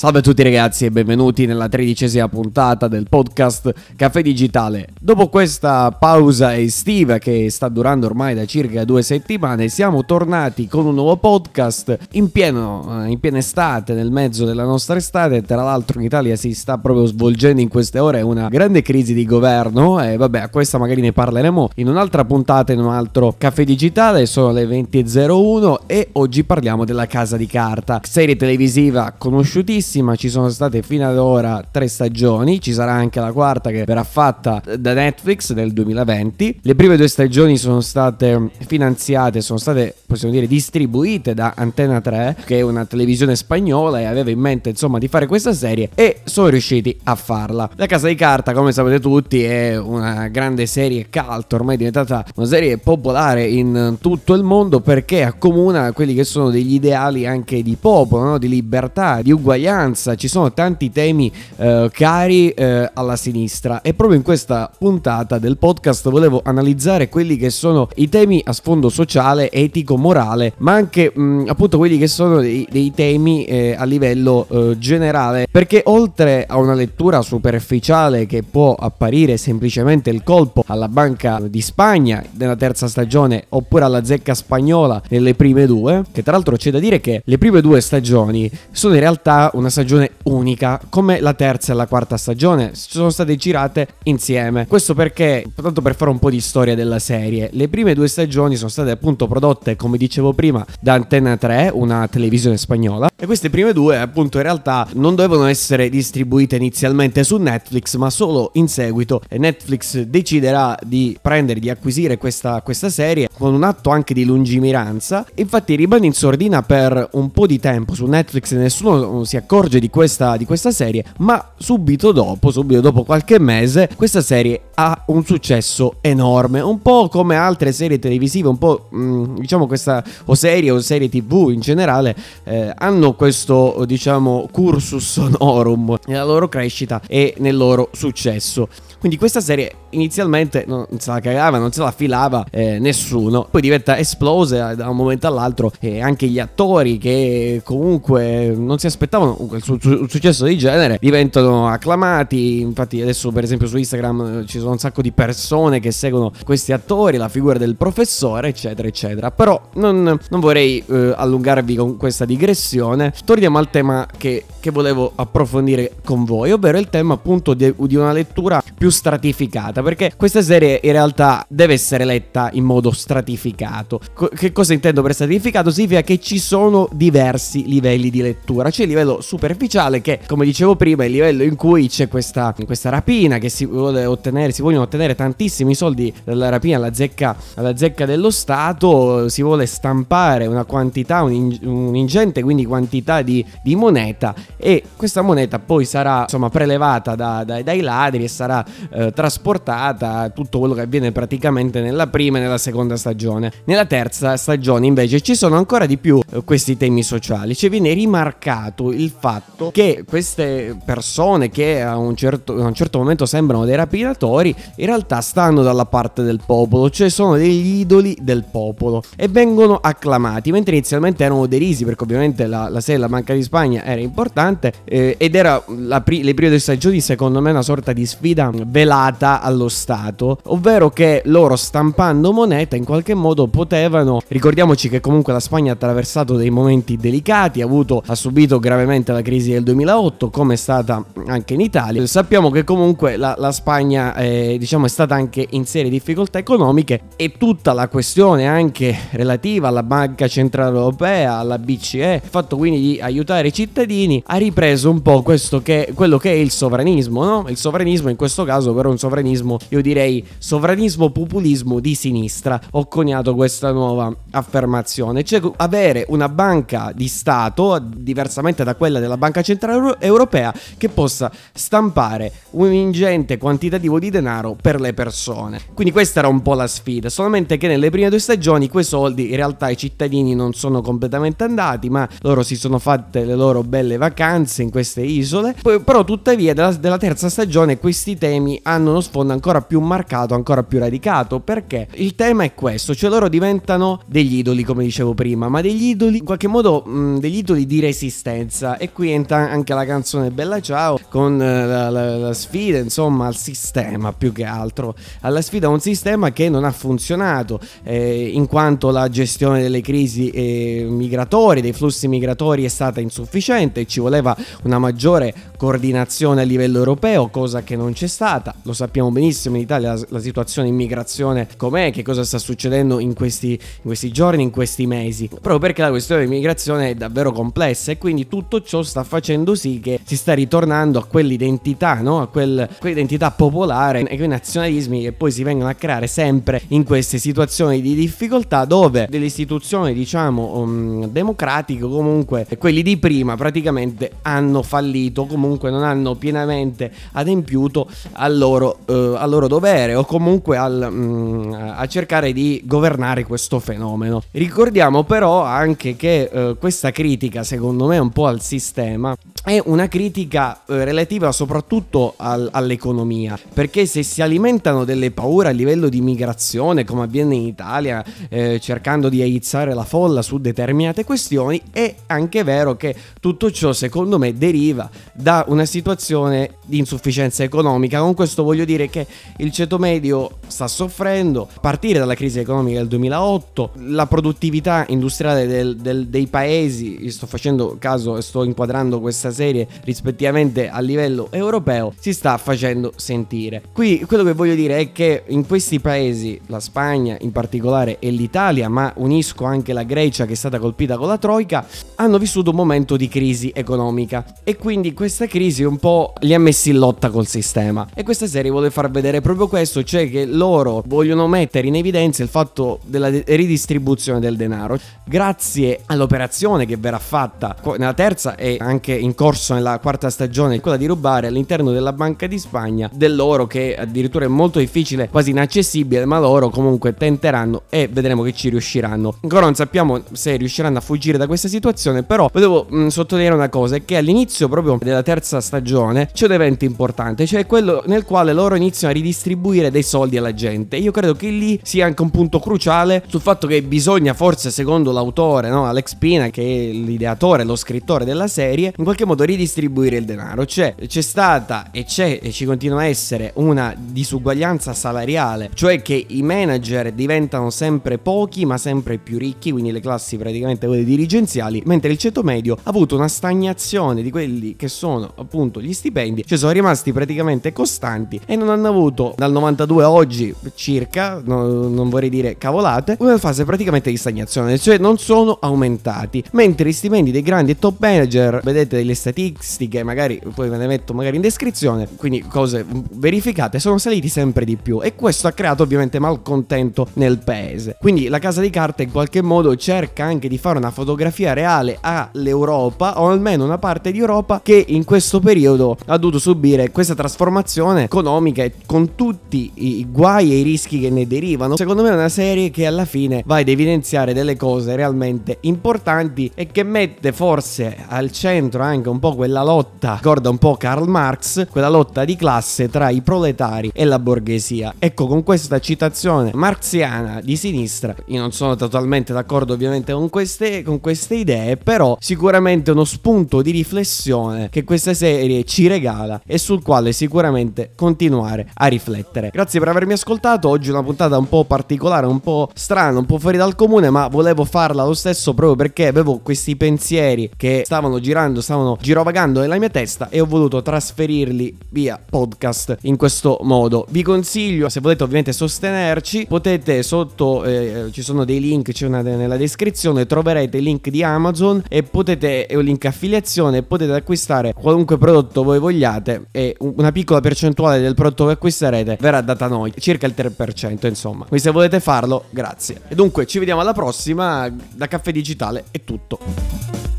Salve a tutti ragazzi e benvenuti nella tredicesima puntata del podcast Caffè Digitale. Dopo questa pausa estiva che sta durando ormai da circa due settimane, siamo tornati con un nuovo podcast in, pieno, eh, in piena estate, nel mezzo della nostra estate. Tra l'altro in Italia si sta proprio svolgendo in queste ore una grande crisi di governo e vabbè a questa magari ne parleremo in un'altra puntata, in un altro Caffè Digitale. Sono le 20.01 e oggi parliamo della Casa di Carta, serie televisiva conosciutissima bellissima, ci sono state fino ad ora tre stagioni, ci sarà anche la quarta che verrà fatta da Netflix nel 2020. Le prime due stagioni sono state finanziate, sono state possiamo dire distribuite da Antena 3, che è una televisione spagnola e aveva in mente insomma di fare questa serie e sono riusciti a farla. La Casa di Carta, come sapete tutti, è una grande serie cult, ormai è diventata una serie popolare in tutto il mondo perché accomuna quelli che sono degli ideali anche di popolo, no? di libertà, di uguaglianza uguaglianza, ci sono tanti temi eh, cari eh, alla sinistra. E proprio in questa puntata del podcast volevo analizzare quelli che sono i temi a sfondo sociale, etico, morale, ma anche mh, mm, appunto quelli che sono dei, dei temi eh, a livello eh, generale, perché oltre a una lettura superficiale che può apparire semplicemente il colpo alla Banca di Spagna nella terza stagione oppure alla zecca spagnola nelle prime due, che tra l'altro c'è da dire che le prime due stagioni sono in realtà una stagione unica, come la terza e la quarta stagione sono state girate insieme. Questo perché, tanto per fare un po' di storia della serie, le prime due stagioni sono state appunto prodotte, come dicevo prima, da Antena 3, una televisione spagnola, e queste prime due appunto in realtà non dovevano essere distribuite inizialmente su Netflix, ma solo in seguito Netflix deciderà di prendere, di acquisire questa, questa serie con un atto anche di lungimiranza. Infatti rimane in sordina per un po' di tempo su Netflix, nessuno si accorge accorge di questa, di questa serie, ma subito dopo, subito dopo qualche mese, questa serie ha un successo enorme, un po' come altre serie televisive, un po' mh, mm, diciamo questa o serie o serie tv in generale eh, hanno questo diciamo cursus honorum nella loro crescita e nel loro successo. Quindi questa serie inizialmente non se la cagava, non se la filava eh, nessuno. Poi diventa esplosa da un momento all'altro e anche gli attori che comunque non si aspettavano un su- su- successo di genere diventano acclamati. Infatti adesso per esempio su Instagram eh, ci sono un sacco di persone che seguono questi attori, la figura del professore, eccetera, eccetera. Però non, non vorrei eh, allungarvi con questa digressione. Torniamo al tema che, che volevo approfondire con voi, ovvero il tema appunto di, di una lettura più stratificata, perché questa serie in realtà deve essere letta in modo stratificato. Co- che cosa intendo per stratificato? Significa che ci sono diversi livelli di lettura. C'è il livello superficiale che, come dicevo prima, è il livello in cui c'è questa, questa rapina che si vuole ottenere, si vogliono ottenere tantissimi soldi dalla rapina alla zecca, alla zecca dello Stato, si vuole stampare una quantità, un'ingente quindi quantità di, di moneta e questa moneta poi sarà insomma prelevata da, da, dai ladri e sarà eh, trasportata tutto quello che avviene praticamente nella prima e nella seconda stagione. Nella terza stagione invece ci sono ancora di più eh, questi temi sociali, cioè viene rimarcato il fatto che queste persone che a un, certo, a un certo momento sembrano dei rapinatori in realtà stanno dalla parte del popolo, cioè sono degli idoli del popolo e vengono acclamati, mentre inizialmente erano derisi perché ovviamente la, la serie La Banca di Spagna era importante eh, ed era pri- le prime due stagioni secondo me una sorta di sfida velata allo Stato, ovvero che loro stampando moneta in qualche modo potevano, ricordiamoci che comunque la Spagna ha attraversato dei momenti delicati, ha, avuto, ha subito gravemente la crisi del 2008 come è stata anche in Italia, sappiamo che comunque la, la Spagna eh, diciamo è stata anche in serie difficoltà economiche e tutta la questione anche relativa alla Banca Centrale Europea, alla BCE, il fatto quindi di aiutare i cittadini ha ripreso un po' questo che, quello che è il sovranismo, no? Il sovranismo in questo caso però un sovranismo, io direi sovranismo populismo di sinistra. Ho coniato questa nuova affermazione, cioè avere una banca di Stato, diversamente da quella della Banca Centrale Europea, che possa stampare un ingente quantitativo di denaro per le persone. Quindi questa era un po' la sfida, solamente che nelle prime due stagioni quei soldi in realtà i cittadini non sono completamente andati, ma loro si sono fatte le loro belle vacanze in queste isole. Poi, però tuttavia della, della terza stagione questi temi hanno uno sfondo ancora più marcato, ancora più radicato, perché il tema è questo, cioè loro diventano degli idoli, come dicevo prima, ma degli idoli in qualche modo mh, degli idoli di resistenza e qui entra anche la canzone Bella Ciao con eh, la, la, la sfida, insomma, al sistema più che altro, alla sfida a un sistema che non ha funzionato eh, in quanto la gestione delle crisi eh, migratorie, dei flussi migratori è stata insufficiente, ci voleva una maggiore coordinazione a livello europeo, cosa che non c'è stata. Lo sappiamo benissimo in Italia la, la situazione immigrazione com'è, che cosa sta succedendo in questi, in questi giorni, in questi mesi. Proprio perché la questione dell'immigrazione è davvero complessa e quindi tutto ciò sta facendo sì che si sta ritornando a quell'identità, no? a quel, quell'identità popolare e quei nazionalismi che poi si vengono a creare sempre in queste situazioni di difficoltà dove delle istituzioni diciamo um, democratiche comunque quelli di prima praticamente hanno fallito comunque non hanno pienamente adempiuto al loro, uh, al loro dovere o comunque al, um, a cercare di governare questo fenomeno. Ricordiamo però anche che uh, questa critica secondo me un po' al sistema è una critica uh, relativa soprattutto al, all'economia perché se si alimentano delle paure a livello di migrazione come avviene in Italia eh, cercando di aizzare la folla su determinate questioni è anche vero che tutto ciò secondo me deriva da una situazione di insufficienza economica. Con questo voglio dire che il ceto medio sta soffrendo a partire dalla crisi economica del 2008 la produttività industriale del, del, dei paesi sto facendo caso e sto inquadrando questa serie rispettivamente a livello europeo si sta facendo sentire. Qui quello che voglio dire è che in questi paesi la Spagna in particolare e l'Italia ma unisco anche la Grecia che è stata colpita con la Troica hanno vissuto un momento di crisi economica e quindi questa crisi un po' li ha messi in lotta col sistema. E questa serie vuole vedere proprio questo cioè che loro vogliono mettere in evidenza il fatto della ridistribuzione del denaro. Grazie all'operazione che verrà fatta nella terza e anche in corso nella quarta stagione quella di rubare all'interno della Banca di Spagna dell'oro che addirittura è molto difficile quasi inaccessibile ma loro comunque tenteranno e vedremo che ci riusciranno. Ancora non sappiamo se riusciranno a fuggire da questa situazione però volevo mh, sottolineare una cosa è che all'inizio proprio della terza stagione c'è un evento importante cioè quello nel quale loro iniziano a ridistribuire dei soldi alla gente. Io credo che lì sia anche un punto cruciale sul fatto che bisogna forse secondo l'autore no, Alex Pina che è l'ideatore lo scrittore della serie in qualche modo ridistribuire il denaro. Cioè c'è stata e c'è e ci continua a essere una disuguaglianza salariale cioè che i manager diventano sempre pochi ma sempre più ricchi quindi le classi praticamente quelle dirigenziali mentre il ceto medio ha avuto una stagnazione di quelli che sono appunto gli stipendi cioè sono rimasti praticamente costanti e non hanno avuto dal 92 a oggi circa no, non vorrei dire cavolate una fase praticamente di stagnazione cioè non sono aumentati. Mentre i stipendi dei grandi top manager vedete delle statistiche magari poi ve ne metto magari in descrizione quindi cose verificate sono saliti sempre di più. E questo ha creato ovviamente malcontento nel paese. Quindi la casa di carta in qualche modo cerca anche di fare una fotografia reale all'Europa o almeno una parte di Europa che in questo periodo ha dovuto subire questa trasformazione economica e con tutti i guai e i rischi che ne derivano secondo me è una serie che alla fine va ad evidenziare delle cose realmente importanti e che mette forse al centro anche un po' quella lotta ricorda un po' Karl Marx quella lotta di classe tra i proletari e la borghesia. Ecco con questa citazione marxiana di sinistra io non sono totalmente d'accordo ovviamente con queste, con queste idee però sicuramente uno spunto di riflessione che questa serie ci regala e sul quale sicuramente continuare a riflettere. Grazie per avermi ascoltato. Oggi una puntata un po' particolare un po' strana un po' fuori dal comune ma volevo farla lo stesso proprio perché avevo questi pensieri che stavano girando stavano girovagando nella mia testa e ho voluto trasferirli via podcast in questo modo. Vi consiglio se volete ovviamente sostenerci potete sotto eh, ci sono dei link c'è una nella descrizione troverete il link di Amazon e potete è un link affiliazione potete acquistare qualunque prodotto voi vogliate e una piccola percentuale del prodotto che acquisterete verrà data a noi circa il 3% insomma. Quindi se volete farlo grazie. E dunque ci vediamo alla prossima da Caffè Digitale è tutto